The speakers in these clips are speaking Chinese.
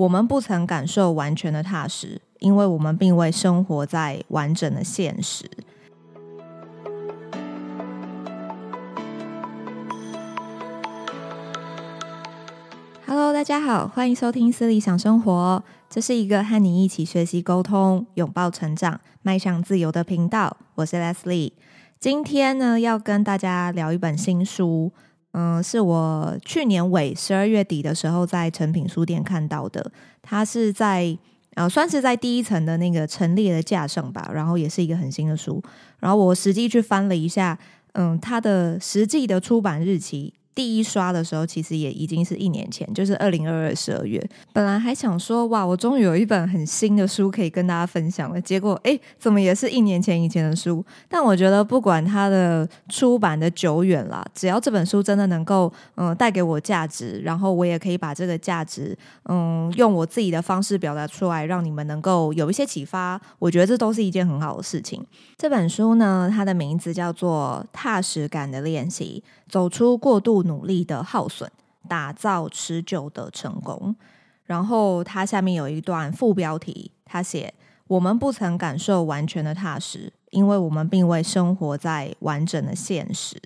我们不曾感受完全的踏实，因为我们并未生活在完整的现实。Hello，大家好，欢迎收听思理想生活。这是一个和你一起学习沟通、拥抱成长、迈向自由的频道。我是 Leslie，今天呢要跟大家聊一本新书。嗯，是我去年尾十二月底的时候在成品书店看到的。它是在呃，算是在第一层的那个陈列的架上吧。然后也是一个很新的书。然后我实际去翻了一下，嗯，它的实际的出版日期。第一刷的时候，其实也已经是一年前，就是二零二二十二月。本来还想说，哇，我终于有一本很新的书可以跟大家分享了。结果，哎，怎么也是一年前以前的书？但我觉得，不管它的出版的久远啦，只要这本书真的能够，嗯，带给我价值，然后我也可以把这个价值，嗯，用我自己的方式表达出来，让你们能够有一些启发。我觉得这都是一件很好的事情。这本书呢，它的名字叫做《踏实感的练习》，走出过度。努力的耗损，打造持久的成功。然后它下面有一段副标题，他写：“我们不曾感受完全的踏实，因为我们并未生活在完整的现实。”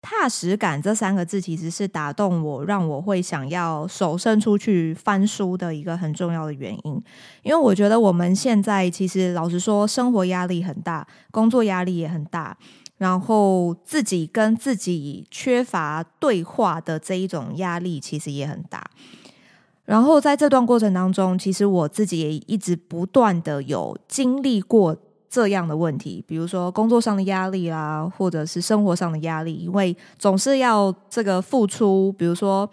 踏实感这三个字其实是打动我，让我会想要手伸出去翻书的一个很重要的原因。因为我觉得我们现在其实老实说，生活压力很大，工作压力也很大。然后自己跟自己缺乏对话的这一种压力其实也很大。然后在这段过程当中，其实我自己也一直不断的有经历过这样的问题，比如说工作上的压力啦，或者是生活上的压力，因为总是要这个付出，比如说。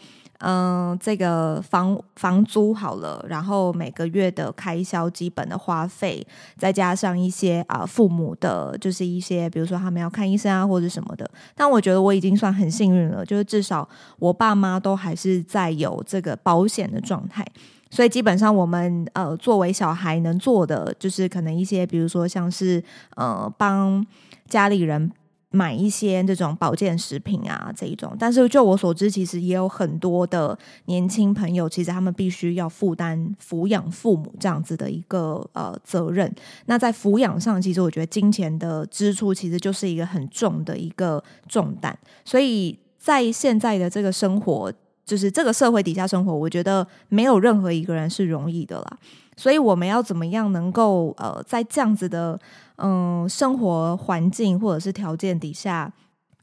嗯，这个房房租好了，然后每个月的开销、基本的花费，再加上一些啊、父母的，就是一些比如说他们要看医生啊或者什么的。但我觉得我已经算很幸运了，就是至少我爸妈都还是在有这个保险的状态，所以基本上我们呃作为小孩能做的，就是可能一些比如说像是呃帮家里人。买一些这种保健食品啊，这一种，但是就我所知，其实也有很多的年轻朋友，其实他们必须要负担抚养父母这样子的一个呃责任。那在抚养上，其实我觉得金钱的支出其实就是一个很重的一个重担。所以在现在的这个生活，就是这个社会底下生活，我觉得没有任何一个人是容易的啦。所以我们要怎么样能够呃，在这样子的嗯生活环境或者是条件底下，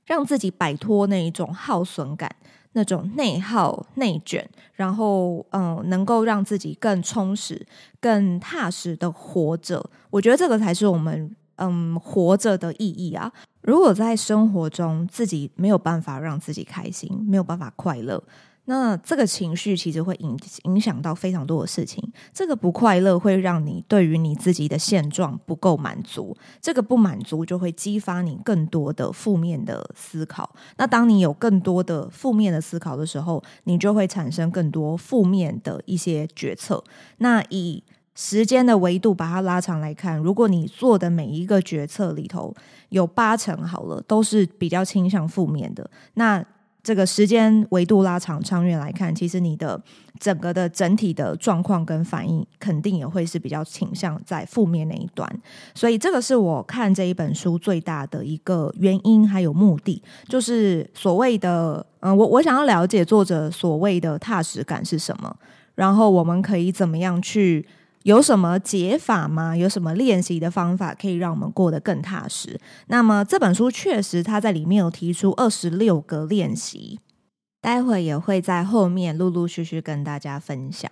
让自己摆脱那一种耗损感、那种内耗、内卷，然后嗯，能够让自己更充实、更踏实的活着。我觉得这个才是我们嗯活着的意义啊！如果在生活中自己没有办法让自己开心，没有办法快乐。那这个情绪其实会影影响到非常多的事情。这个不快乐会让你对于你自己的现状不够满足，这个不满足就会激发你更多的负面的思考。那当你有更多的负面的思考的时候，你就会产生更多负面的一些决策。那以时间的维度把它拉长来看，如果你做的每一个决策里头有八成好了，都是比较倾向负面的，那。这个时间维度拉长，长远来看，其实你的整个的整体的状况跟反应，肯定也会是比较倾向在负面那一端。所以，这个是我看这一本书最大的一个原因，还有目的，就是所谓的，嗯，我我想要了解作者所谓的踏实感是什么，然后我们可以怎么样去。有什么解法吗？有什么练习的方法可以让我们过得更踏实？那么这本书确实，它在里面有提出二十六个练习，待会也会在后面陆陆续续跟大家分享。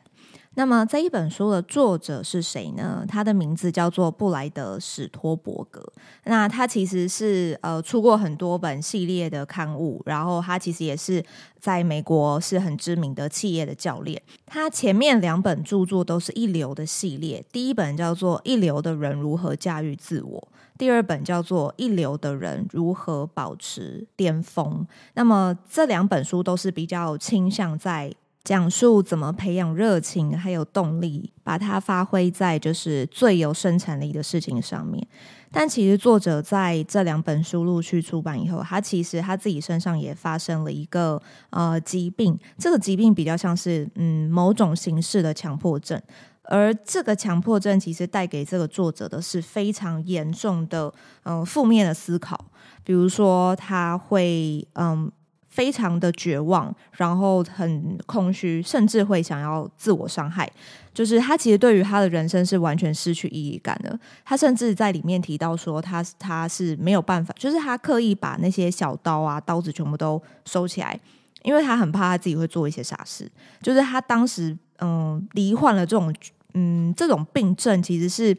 那么这一本书的作者是谁呢？他的名字叫做布莱德史托伯格。那他其实是呃出过很多本系列的刊物，然后他其实也是在美国是很知名的企业的教练。他前面两本著作都是一流的系列，第一本叫做《一流的人如何驾驭自我》，第二本叫做《一流的人如何保持巅峰》。那么这两本书都是比较倾向在。讲述怎么培养热情还有动力，把它发挥在就是最有生产力的事情上面。但其实作者在这两本书陆续出版以后，他其实他自己身上也发生了一个呃疾病，这个疾病比较像是嗯某种形式的强迫症，而这个强迫症其实带给这个作者的是非常严重的嗯、呃、负面的思考，比如说他会嗯。非常的绝望，然后很空虚，甚至会想要自我伤害。就是他其实对于他的人生是完全失去意义感的。他甚至在里面提到说他，他他是没有办法，就是他刻意把那些小刀啊、刀子全部都收起来，因为他很怕他自己会做一些傻事。就是他当时嗯罹患了这种嗯这种病症，其实是。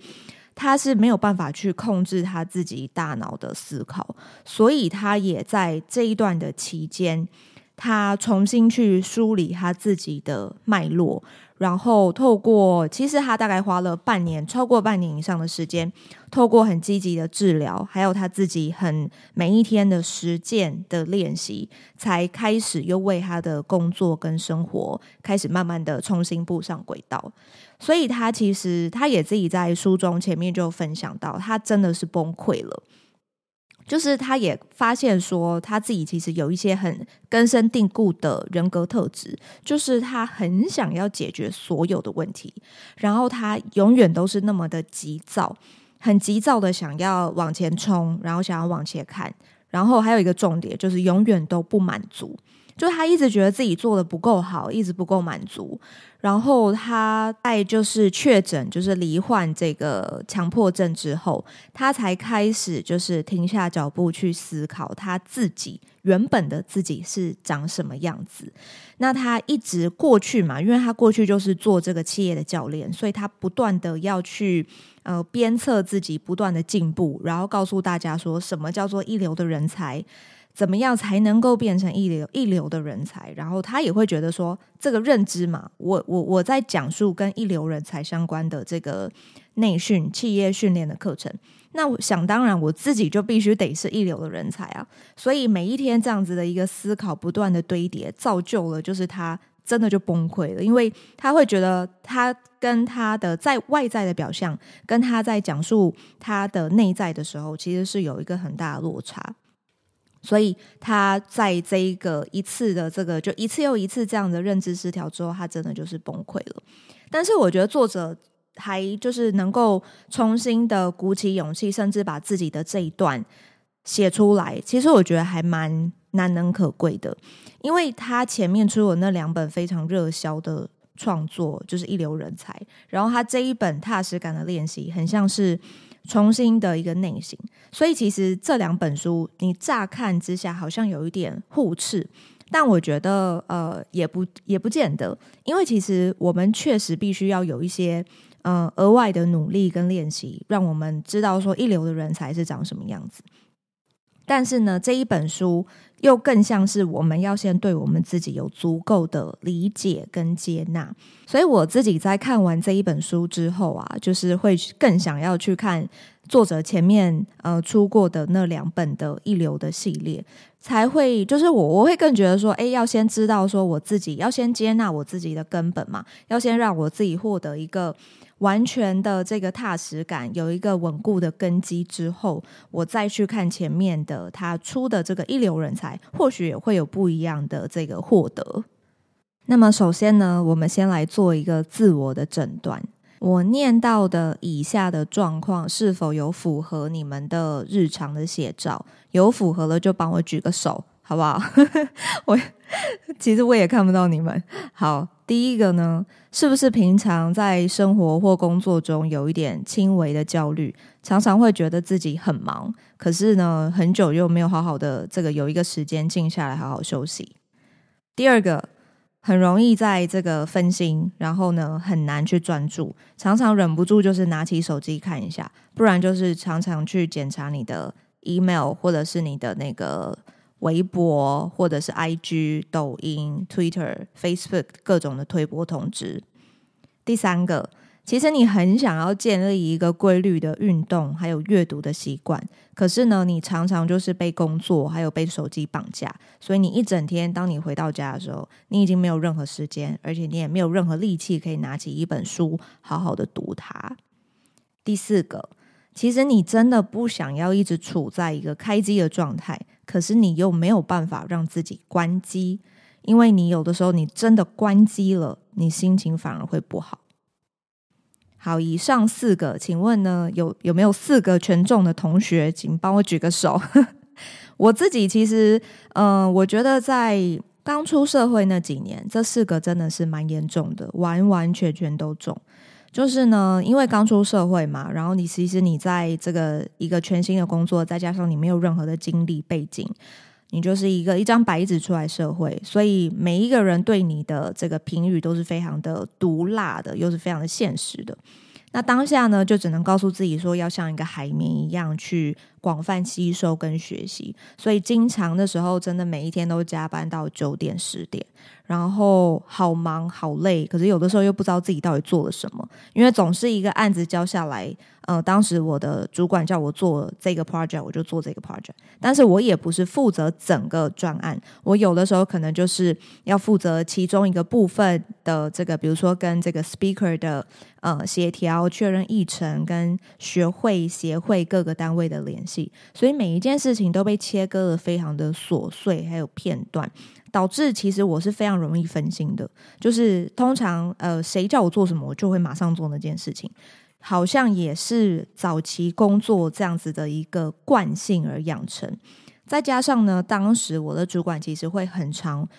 他是没有办法去控制他自己大脑的思考，所以他也在这一段的期间，他重新去梳理他自己的脉络。然后透过，其实他大概花了半年，超过半年以上的时间，透过很积极的治疗，还有他自己很每一天的实践的练习，才开始又为他的工作跟生活开始慢慢的重新步上轨道。所以他其实他也自己在书中前面就分享到，他真的是崩溃了。就是他也发现说，他自己其实有一些很根深蒂固的人格特质，就是他很想要解决所有的问题，然后他永远都是那么的急躁，很急躁的想要往前冲，然后想要往前看，然后还有一个重点就是永远都不满足。就他一直觉得自己做的不够好，一直不够满足，然后他在就是确诊就是罹患这个强迫症之后，他才开始就是停下脚步去思考他自己原本的自己是长什么样子。那他一直过去嘛，因为他过去就是做这个企业的教练，所以他不断的要去呃鞭策自己，不断的进步，然后告诉大家说什么叫做一流的人才。怎么样才能够变成一流一流的人才？然后他也会觉得说，这个认知嘛，我我我在讲述跟一流人才相关的这个内训企业训练的课程，那我想当然我自己就必须得是一流的人才啊。所以每一天这样子的一个思考不断的堆叠，造就了就是他真的就崩溃了，因为他会觉得他跟他的在外在的表象，跟他在讲述他的内在的时候，其实是有一个很大的落差。所以他在这一个一次的这个就一次又一次这样的认知失调之后，他真的就是崩溃了。但是我觉得作者还就是能够重新的鼓起勇气，甚至把自己的这一段写出来，其实我觉得还蛮难能可贵的。因为他前面出了那两本非常热销的创作，就是一流人才，然后他这一本踏实感的练习，很像是。重新的一个内省，所以其实这两本书你乍看之下好像有一点互斥，但我觉得呃也不也不见得，因为其实我们确实必须要有一些呃额外的努力跟练习，让我们知道说一流的人才是长什么样子。但是呢，这一本书又更像是我们要先对我们自己有足够的理解跟接纳。所以我自己在看完这一本书之后啊，就是会更想要去看作者前面呃出过的那两本的一流的系列，才会就是我我会更觉得说，哎，要先知道说我自己要先接纳我自己的根本嘛，要先让我自己获得一个。完全的这个踏实感，有一个稳固的根基之后，我再去看前面的他出的这个一流人才，或许也会有不一样的这个获得。那么，首先呢，我们先来做一个自我的诊断。我念到的以下的状况是否有符合你们的日常的写照？有符合了就帮我举个手，好不好？我其实我也看不到你们。好。第一个呢，是不是平常在生活或工作中有一点轻微的焦虑，常常会觉得自己很忙，可是呢，很久又没有好好的这个有一个时间静下来好好休息。第二个，很容易在这个分心，然后呢，很难去专注，常常忍不住就是拿起手机看一下，不然就是常常去检查你的 email 或者是你的那个。微博或者是 IG、抖音、Twitter、Facebook 各种的推播通知。第三个，其实你很想要建立一个规律的运动，还有阅读的习惯。可是呢，你常常就是被工作还有被手机绑架，所以你一整天，当你回到家的时候，你已经没有任何时间，而且你也没有任何力气可以拿起一本书好好的读它。第四个，其实你真的不想要一直处在一个开机的状态，可是你又没有办法让自己关机，因为你有的时候你真的关机了，你心情反而会不好。好，以上四个，请问呢，有有没有四个全中的同学，请帮我举个手。我自己其实，嗯、我觉得在刚出社会那几年，这四个真的是蛮严重的，完完全全都中。就是呢，因为刚出社会嘛，然后你其实你在这个一个全新的工作，再加上你没有任何的经历背景。你就是一个一张白纸出来社会，所以每一个人对你的这个评语都是非常的毒辣的，又是非常的现实的。那当下呢，就只能告诉自己说，要像一个海绵一样去广泛吸收跟学习。所以经常的时候，真的每一天都加班到九点十点，然后好忙好累，可是有的时候又不知道自己到底做了什么，因为总是一个案子交下来。呃，当时我的主管叫我做这个 project，我就做这个 project。但是我也不是负责整个专案，我有的时候可能就是要负责其中一个部分的这个，比如说跟这个 speaker 的呃协调、确认议程，跟学会协会各个单位的联系。所以每一件事情都被切割得非常的琐碎，还有片段，导致其实我是非常容易分心的。就是通常呃谁叫我做什么，我就会马上做那件事情。好像也是早期工作这样子的一个惯性而养成，再加上呢，当时我的主管其实会很常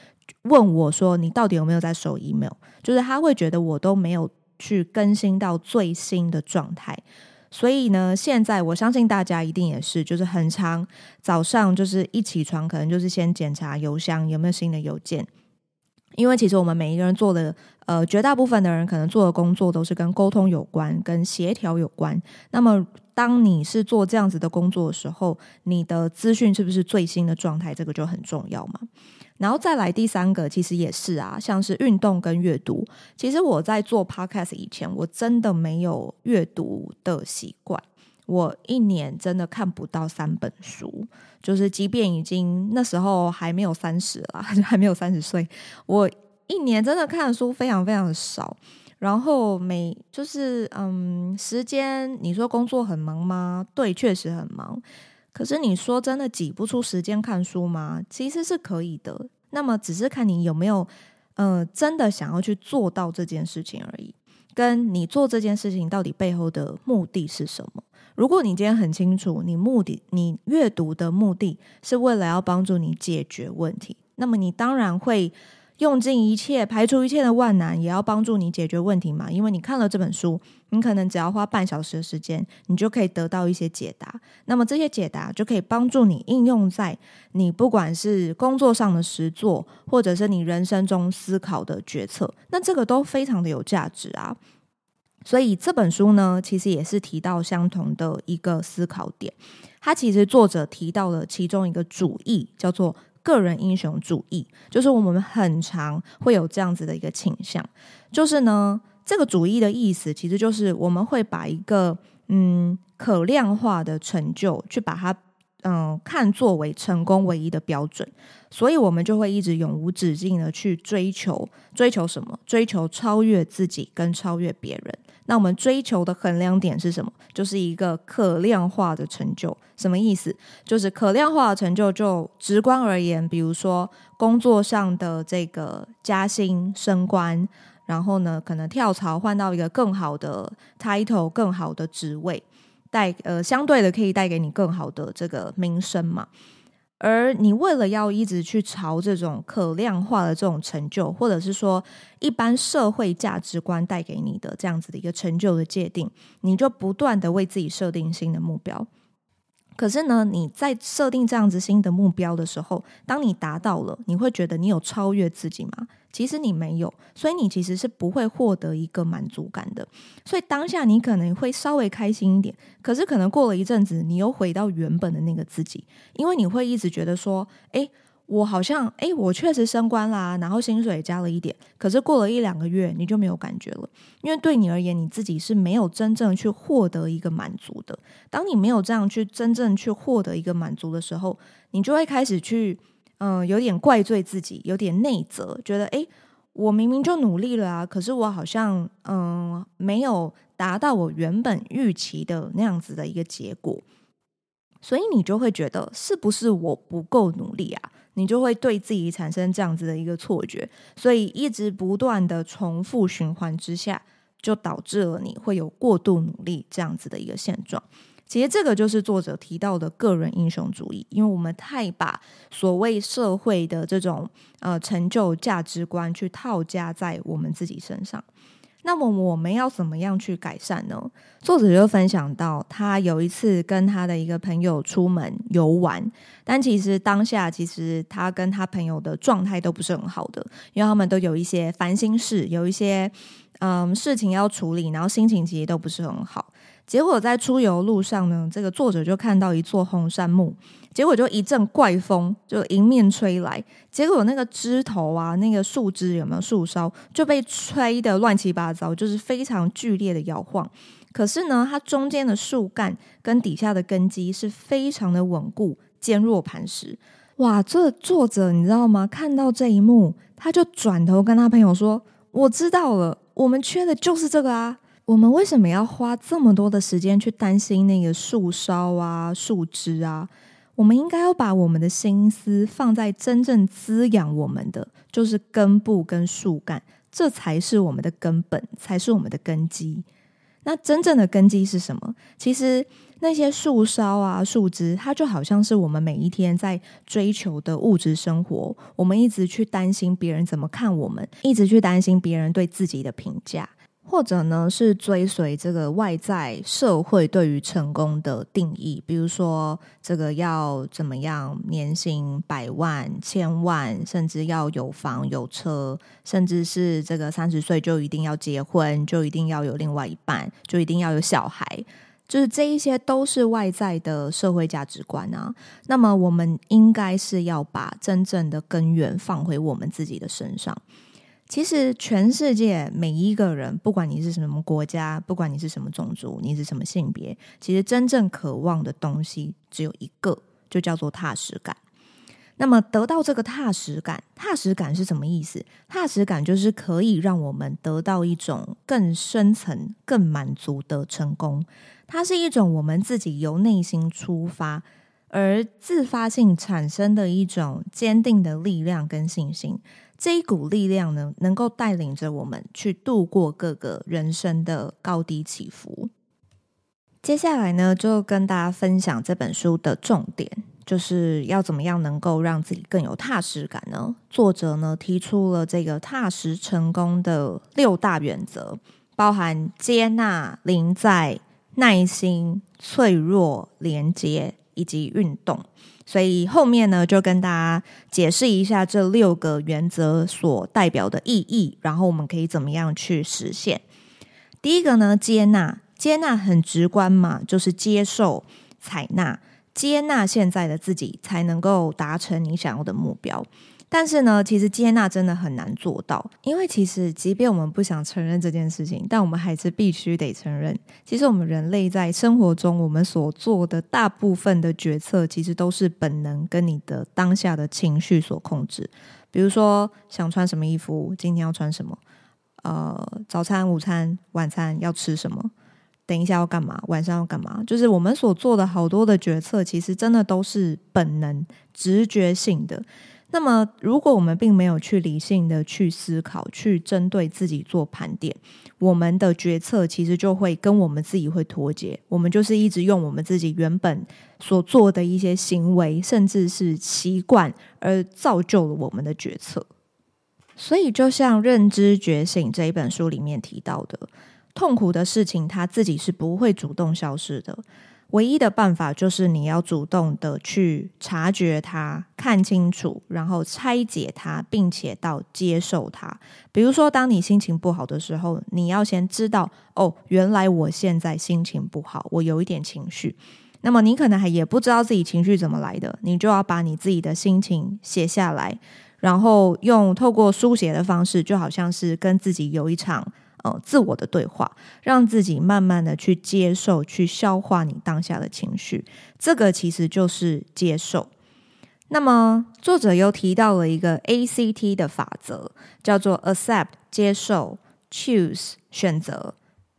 问我说：“你到底有没有在收 email？” 就是他会觉得我都没有去更新到最新的状态，所以呢，现在我相信大家一定也是，就是很常早上就是一起床，可能就是先检查邮箱有没有新的邮件。因为其实我们每一个人做的，呃，绝大部分的人可能做的工作都是跟沟通有关、跟协调有关。那么，当你是做这样子的工作的时候，你的资讯是不是最新的状态？这个就很重要嘛。然后再来第三个，其实也是啊，像是运动跟阅读。其实我在做 podcast 以前，我真的没有阅读的习惯。我一年真的看不到三本书，就是即便已经那时候还没有三十了，还没有三十岁，我一年真的看的书非常非常的少。然后每就是嗯，时间你说工作很忙吗？对，确实很忙。可是你说真的挤不出时间看书吗？其实是可以的。那么只是看你有没有呃真的想要去做到这件事情而已，跟你做这件事情到底背后的目的是什么？如果你今天很清楚，你目的，你阅读的目的是为了要帮助你解决问题，那么你当然会用尽一切，排除一切的万难，也要帮助你解决问题嘛。因为你看了这本书，你可能只要花半小时的时间，你就可以得到一些解答。那么这些解答就可以帮助你应用在你不管是工作上的实作，或者是你人生中思考的决策，那这个都非常的有价值啊。所以这本书呢，其实也是提到相同的一个思考点。它其实作者提到了其中一个主义，叫做个人英雄主义，就是我们很常会有这样子的一个倾向。就是呢，这个主义的意思，其实就是我们会把一个嗯可量化的成就，去把它嗯看作为成功唯一的标准，所以我们就会一直永无止境的去追求，追求什么？追求超越自己跟超越别人。那我们追求的衡量点是什么？就是一个可量化的成就。什么意思？就是可量化的成就，就直观而言，比如说工作上的这个加薪升官，然后呢，可能跳槽换到一个更好的 title、更好的职位，带呃相对的可以带给你更好的这个名声嘛。而你为了要一直去朝这种可量化的这种成就，或者是说一般社会价值观带给你的这样子的一个成就的界定，你就不断的为自己设定新的目标。可是呢，你在设定这样子新的目标的时候，当你达到了，你会觉得你有超越自己吗？其实你没有，所以你其实是不会获得一个满足感的。所以当下你可能会稍微开心一点，可是可能过了一阵子，你又回到原本的那个自己，因为你会一直觉得说，诶，我好像，诶，我确实升官啦，然后薪水加了一点，可是过了一两个月，你就没有感觉了，因为对你而言，你自己是没有真正去获得一个满足的。当你没有这样去真正去获得一个满足的时候，你就会开始去，嗯、有点怪罪自己，有点内责，觉得，诶，我明明就努力了啊，可是我好像，嗯、没有达到我原本预期的那样子的一个结果，所以你就会觉得，是不是我不够努力啊？你就会对自己产生这样子的一个错觉，所以一直不断的重复循环之下，就导致了你会有过度努力这样子的一个现状。其实这个就是作者提到的个人英雄主义，因为我们太把所谓社会的这种呃成就价值观去套加在我们自己身上。那么我们要怎么样去改善呢？作者就分享到，他有一次跟他的一个朋友出门游玩，但其实当下其实他跟他朋友的状态都不是很好的，因为他们都有一些烦心事，有一些嗯事情要处理，然后心情其实都不是很好。结果在出游路上呢，这个作者就看到一座红杉木，结果就一阵怪风就迎面吹来，结果那个枝头啊，那个树枝有没有树梢就被吹得乱七八糟，就是非常剧烈的摇晃。可是呢，它中间的树干跟底下的根基是非常的稳固，坚若磐石。哇，这作者你知道吗？看到这一幕，他就转头跟他朋友说：“我知道了，我们缺的就是这个啊。”我们为什么要花这么多的时间去担心那个树梢啊、树枝啊？我们应该要把我们的心思放在真正滋养我们的，就是根部跟树干，这才是我们的根本，才是我们的根基。那真正的根基是什么？其实那些树梢啊、树枝，它就好像是我们每一天在追求的物质生活。我们一直去担心别人怎么看我们，一直去担心别人对自己的评价。或者呢，是追随这个外在社会对于成功的定义，比如说这个要怎么样，年薪百万、千万，甚至要有房有车，甚至是这个三十岁就一定要结婚，就一定要有另外一半，就一定要有小孩，就是这一些都是外在的社会价值观啊。那么我们应该是要把真正的根源放回我们自己的身上。其实，全世界每一个人，不管你是什么国家，不管你是什么种族，你是什么性别，其实真正渴望的东西只有一个，就叫做踏实感。那么，得到这个踏实感，踏实感是什么意思？踏实感就是可以让我们得到一种更深层、更满足的成功。它是一种我们自己由内心出发而自发性产生的一种坚定的力量跟信心。这一股力量呢，能够带领着我们去度过各个人生的高低起伏。接下来呢，就跟大家分享这本书的重点，就是要怎么样能够让自己更有踏实感呢？作者呢提出了这个踏实成功的六大原则，包含接纳、临在、耐心、脆弱、连接以及运动。所以后面呢，就跟大家解释一下这六个原则所代表的意义，然后我们可以怎么样去实现。第一个呢，接纳，接纳很直观嘛，就是接受、采纳，接纳现在的自己，才能够达成你想要的目标。但是呢，其实接纳真的很难做到，因为其实即便我们不想承认这件事情，但我们还是必须得承认，其实我们人类在生活中，我们所做的大部分的决策，其实都是本能跟你的当下的情绪所控制。比如说，想穿什么衣服，今天要穿什么，呃，早餐、午餐、晚餐要吃什么，等一下要干嘛，晚上要干嘛，就是我们所做的好多的决策，其实真的都是本能、直觉性的。那么，如果我们并没有去理性的去思考，去针对自己做盘点，我们的决策其实就会跟我们自己会脱节。我们就是一直用我们自己原本所做的一些行为，甚至是习惯，而造就了我们的决策。所以，就像《认知觉醒》这一本书里面提到的，痛苦的事情，它自己是不会主动消失的。唯一的办法就是你要主动的去察觉它、看清楚，然后拆解它，并且到接受它。比如说，当你心情不好的时候，你要先知道哦，原来我现在心情不好，我有一点情绪。那么你可能还也不知道自己情绪怎么来的，你就要把你自己的心情写下来，然后用透过书写的方式，就好像是跟自己有一场呃自我的对话，让自己慢慢的去接受、去消化你当下的情绪。这个其实就是接受。那么作者又提到了一个 ACT 的法则，叫做 Accept 接受、Choose 选择、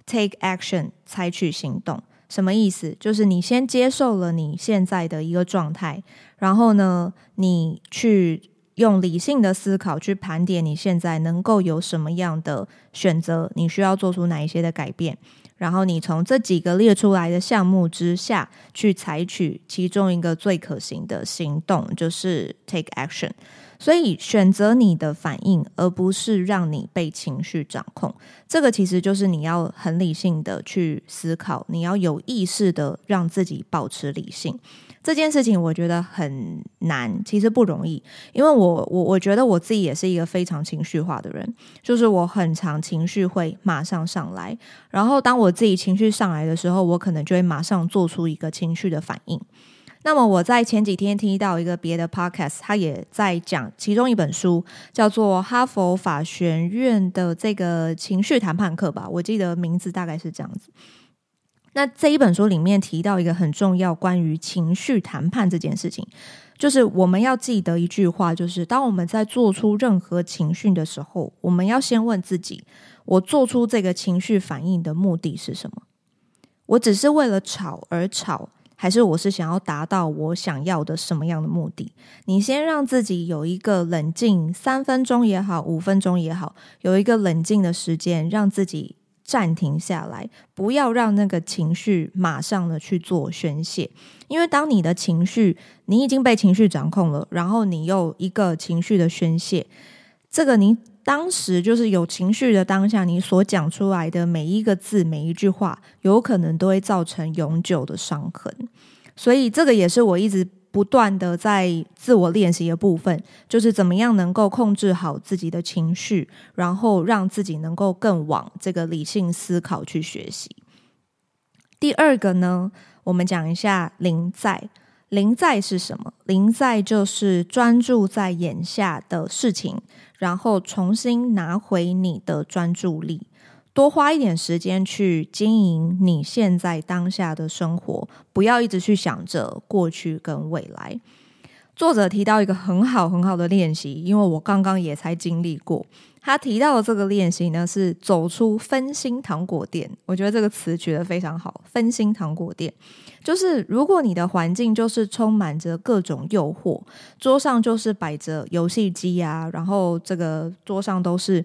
Take Action 采取行动。什么意思？就是你先接受了你现在的一个状态，然后呢，你去用理性的思考去盘点你现在能够有什么样的选择，你需要做出哪一些的改变，然后你从这几个列出来的项目之下去采取其中一个最可行的行动，就是 take action。所以选择你的反应，而不是让你被情绪掌控。这个其实就是你要很理性的去思考，你要有意识的让自己保持理性。这件事情我觉得很难，其实不容易，因为我我我觉得我自己也是一个非常情绪化的人，就是我很常情绪会马上上来，然后当我自己情绪上来的时候，我可能就会马上做出一个情绪的反应。那么我在前几天听到一个别的 podcast，他也在讲其中一本书，叫做哈佛法学院的这个情绪谈判课吧，我记得名字大概是这样子。那这一本书里面提到一个很重要关于情绪谈判这件事情，就是我们要记得一句话，就是当我们在做出任何情绪的时候，我们要先问自己：我做出这个情绪反应的目的是什么？我只是为了吵而吵。还是我是想要达到我想要的什么样的目的？你先让自己有一个冷静，三分钟也好，五分钟也好，有一个冷静的时间，让自己暂停下来，不要让那个情绪马上的去做宣泄。因为当你的情绪，你已经被情绪掌控了，然后你又一个情绪的宣泄，这个你。当时就是有情绪的当下，你所讲出来的每一个字、每一句话，有可能都会造成永久的伤痕。所以，这个也是我一直不断的在自我练习的部分，就是怎么样能够控制好自己的情绪，然后让自己能够更往这个理性思考去学习。第二个呢，我们讲一下临在。临在是什么？临在就是专注在眼下的事情，然后重新拿回你的专注力，多花一点时间去经营你现在当下的生活，不要一直去想着过去跟未来。作者提到一个很好很好的练习，因为我刚刚也才经历过。他提到的这个练习呢，是走出分心糖果店。我觉得这个词取得非常好，分心糖果店就是如果你的环境就是充满着各种诱惑，桌上就是摆着游戏机啊，然后这个桌上都是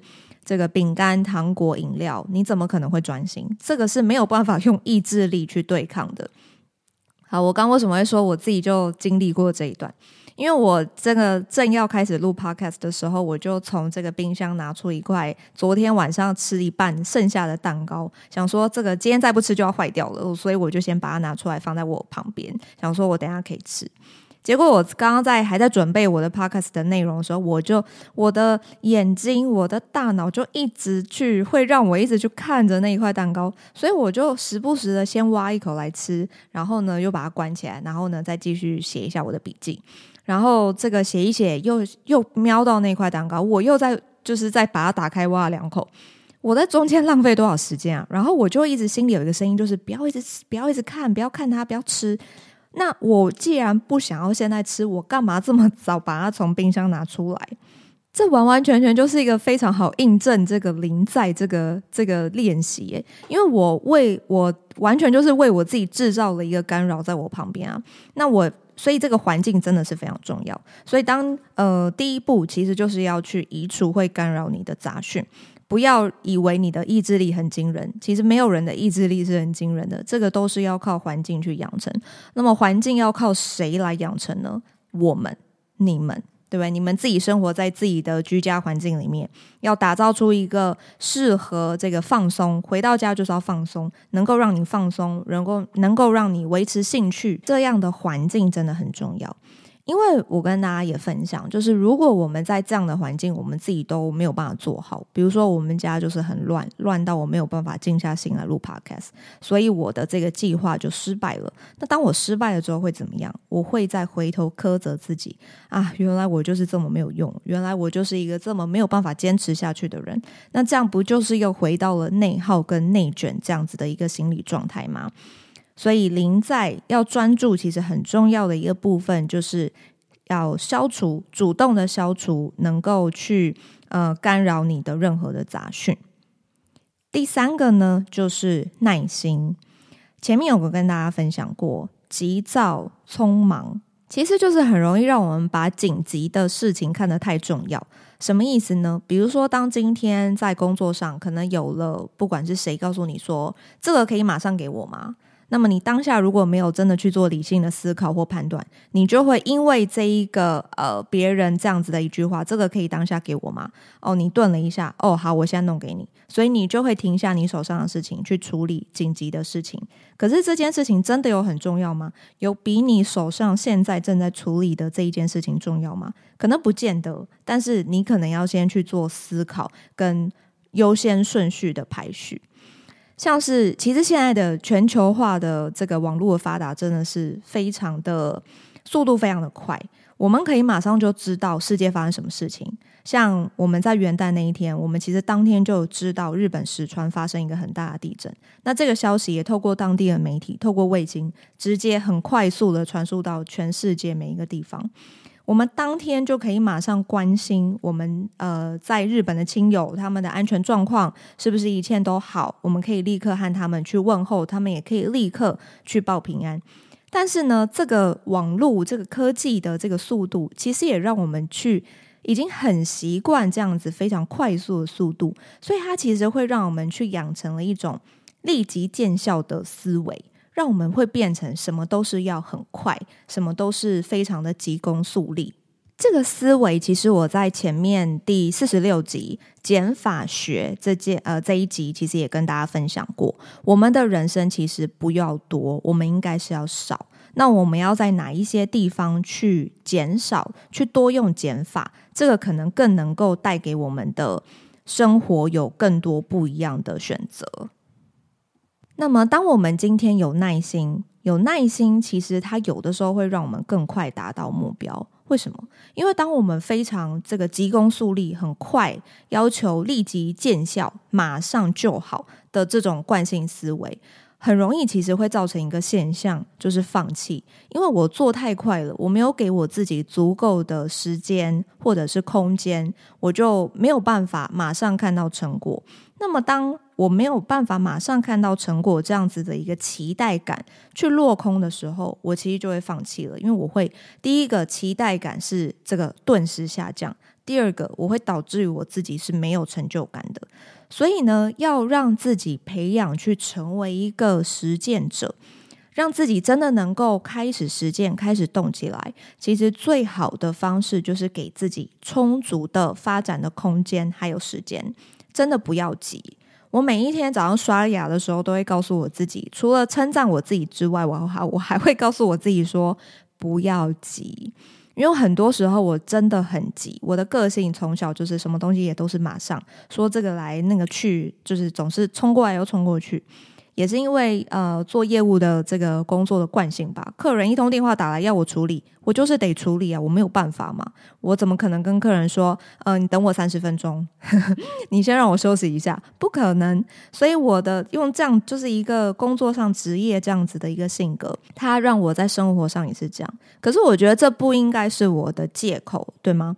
这个饼干、糖果、饮料，你怎么可能会专心？这个是没有办法用意志力去对抗的。好，我刚为什么会说我自己就经历过这一段？因为我这个正要开始录 podcast 的时候，我就从这个冰箱拿出一块昨天晚上吃一半剩下的蛋糕，想说这个今天再不吃就要坏掉了，所以我就先把它拿出来放在我旁边，想说我等下可以吃。结果我刚刚在还在准备我的 podcast 的内容的时候，我就我的眼睛、我的大脑就一直去会让我一直去看着那一块蛋糕，所以我就时不时的先挖一口来吃，然后呢又把它关起来，然后呢再继续写一下我的笔记，然后这个写一写又又瞄到那块蛋糕，我又在就是再把它打开挖两口，我在中间浪费多少时间啊？然后我就一直心里有一个声音，就是不要一直不要一直看，不要看它，不要吃。那我既然不想要现在吃，我干嘛这么早把它从冰箱拿出来？这完完全全就是一个非常好印证这个临在这个这个练习耶，因为我为我完全就是为我自己制造了一个干扰在我旁边啊。那我所以这个环境真的是非常重要。所以当呃第一步其实就是要去移除会干扰你的杂讯。不要以为你的意志力很惊人，其实没有人的意志力是很惊人的，这个都是要靠环境去养成。那么环境要靠谁来养成呢？我们、你们，对不对？你们自己生活在自己的居家环境里面，要打造出一个适合这个放松，回到家就是要放松，能够让你放松，能够能够让你维持兴趣，这样的环境真的很重要。因为我跟大家也分享，就是如果我们在这样的环境，我们自己都没有办法做好，比如说我们家就是很乱，乱到我没有办法静下心来录 podcast，所以我的这个计划就失败了。那当我失败了之后会怎么样？我会再回头苛责自己啊，原来我就是这么没有用，原来我就是一个这么没有办法坚持下去的人。那这样不就是又回到了内耗跟内卷这样子的一个心理状态吗？所以，临在要专注，其实很重要的一个部分，就是要消除，主动的消除，能够去呃干扰你的任何的杂讯。第三个呢，就是耐心。前面有个跟大家分享过，急躁、匆忙，其实就是很容易让我们把紧急的事情看得太重要。什么意思呢？比如说，当今天在工作上，可能有了，不管是谁告诉你说，这个可以马上给我吗？那么你当下如果没有真的去做理性的思考或判断，你就会因为这一个呃别人这样子的一句话，这个可以当下给我吗？哦，你顿了一下，哦，好，我现在弄给你，所以你就会停下你手上的事情去处理紧急的事情。可是这件事情真的有很重要吗？有比你手上现在正在处理的这一件事情重要吗？可能不见得，但是你可能要先去做思考跟优先顺序的排序。像是，其实现在的全球化的这个网络的发达，真的是非常的速度非常的快。我们可以马上就知道世界发生什么事情。像我们在元旦那一天，我们其实当天就知道日本石川发生一个很大的地震。那这个消息也透过当地的媒体，透过卫星，直接很快速的传输到全世界每一个地方。我们当天就可以马上关心我们呃在日本的亲友，他们的安全状况是不是一切都好？我们可以立刻和他们去问候，他们也可以立刻去报平安。但是呢，这个网络这个科技的这个速度，其实也让我们去已经很习惯这样子非常快速的速度，所以它其实会让我们去养成了一种立即见效的思维。让我们会变成什么都是要很快，什么都是非常的急功速利。这个思维其实我在前面第四十六集减法学这件呃这一集其实也跟大家分享过，我们的人生其实不要多，我们应该是要少。那我们要在哪一些地方去减少，去多用减法，这个可能更能够带给我们的生活有更多不一样的选择。那么，当我们今天有耐心，有耐心，其实它有的时候会让我们更快达到目标。为什么？因为当我们非常这个急功速利、很快要求立即见效、马上就好的这种惯性思维。很容易，其实会造成一个现象，就是放弃。因为我做太快了，我没有给我自己足够的时间或者是空间，我就没有办法马上看到成果。那么，当我没有办法马上看到成果，这样子的一个期待感去落空的时候，我其实就会放弃了。因为我会第一个期待感是这个顿时下降，第二个我会导致于我自己是没有成就感的。所以呢，要让自己培养去成为一个实践者，让自己真的能够开始实践、开始动起来。其实最好的方式就是给自己充足的发展的空间还有时间，真的不要急。我每一天早上刷牙的时候，都会告诉我自己，除了称赞我自己之外，我还我还会告诉我自己说，不要急。因为很多时候我真的很急，我的个性从小就是什么东西也都是马上说这个来那个去，就是总是冲过来又冲过去。也是因为呃做业务的这个工作的惯性吧，客人一通电话打来要我处理，我就是得处理啊，我没有办法嘛，我怎么可能跟客人说，呃，你等我三十分钟，你先让我休息一下，不可能。所以我的用这样就是一个工作上职业这样子的一个性格，它让我在生活上也是这样。可是我觉得这不应该是我的借口，对吗？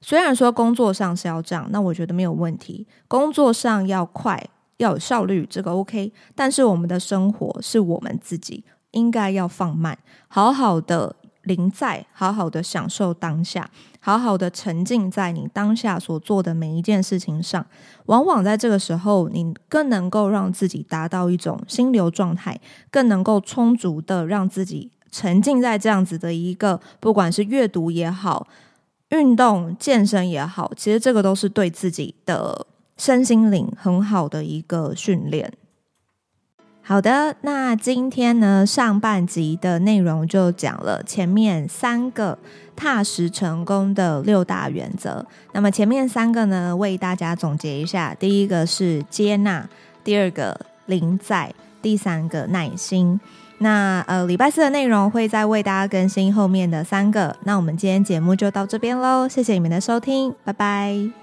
虽然说工作上是要这样，那我觉得没有问题，工作上要快。要有效率，这个 OK，但是我们的生活是我们自己应该要放慢，好好的临在，好好的享受当下，好好的沉浸在你当下所做的每一件事情上。往往在这个时候，你更能够让自己达到一种心流状态，更能够充足的让自己沉浸在这样子的一个，不管是阅读也好，运动、健身也好，其实这个都是对自己的。身心灵很好的一个训练。好的，那今天呢，上半集的内容就讲了前面三个踏实成功的六大原则。那么前面三个呢，为大家总结一下：第一个是接纳，第二个临在，第三个耐心。那呃，礼拜四的内容会再为大家更新后面的三个。那我们今天节目就到这边喽，谢谢你们的收听，拜拜。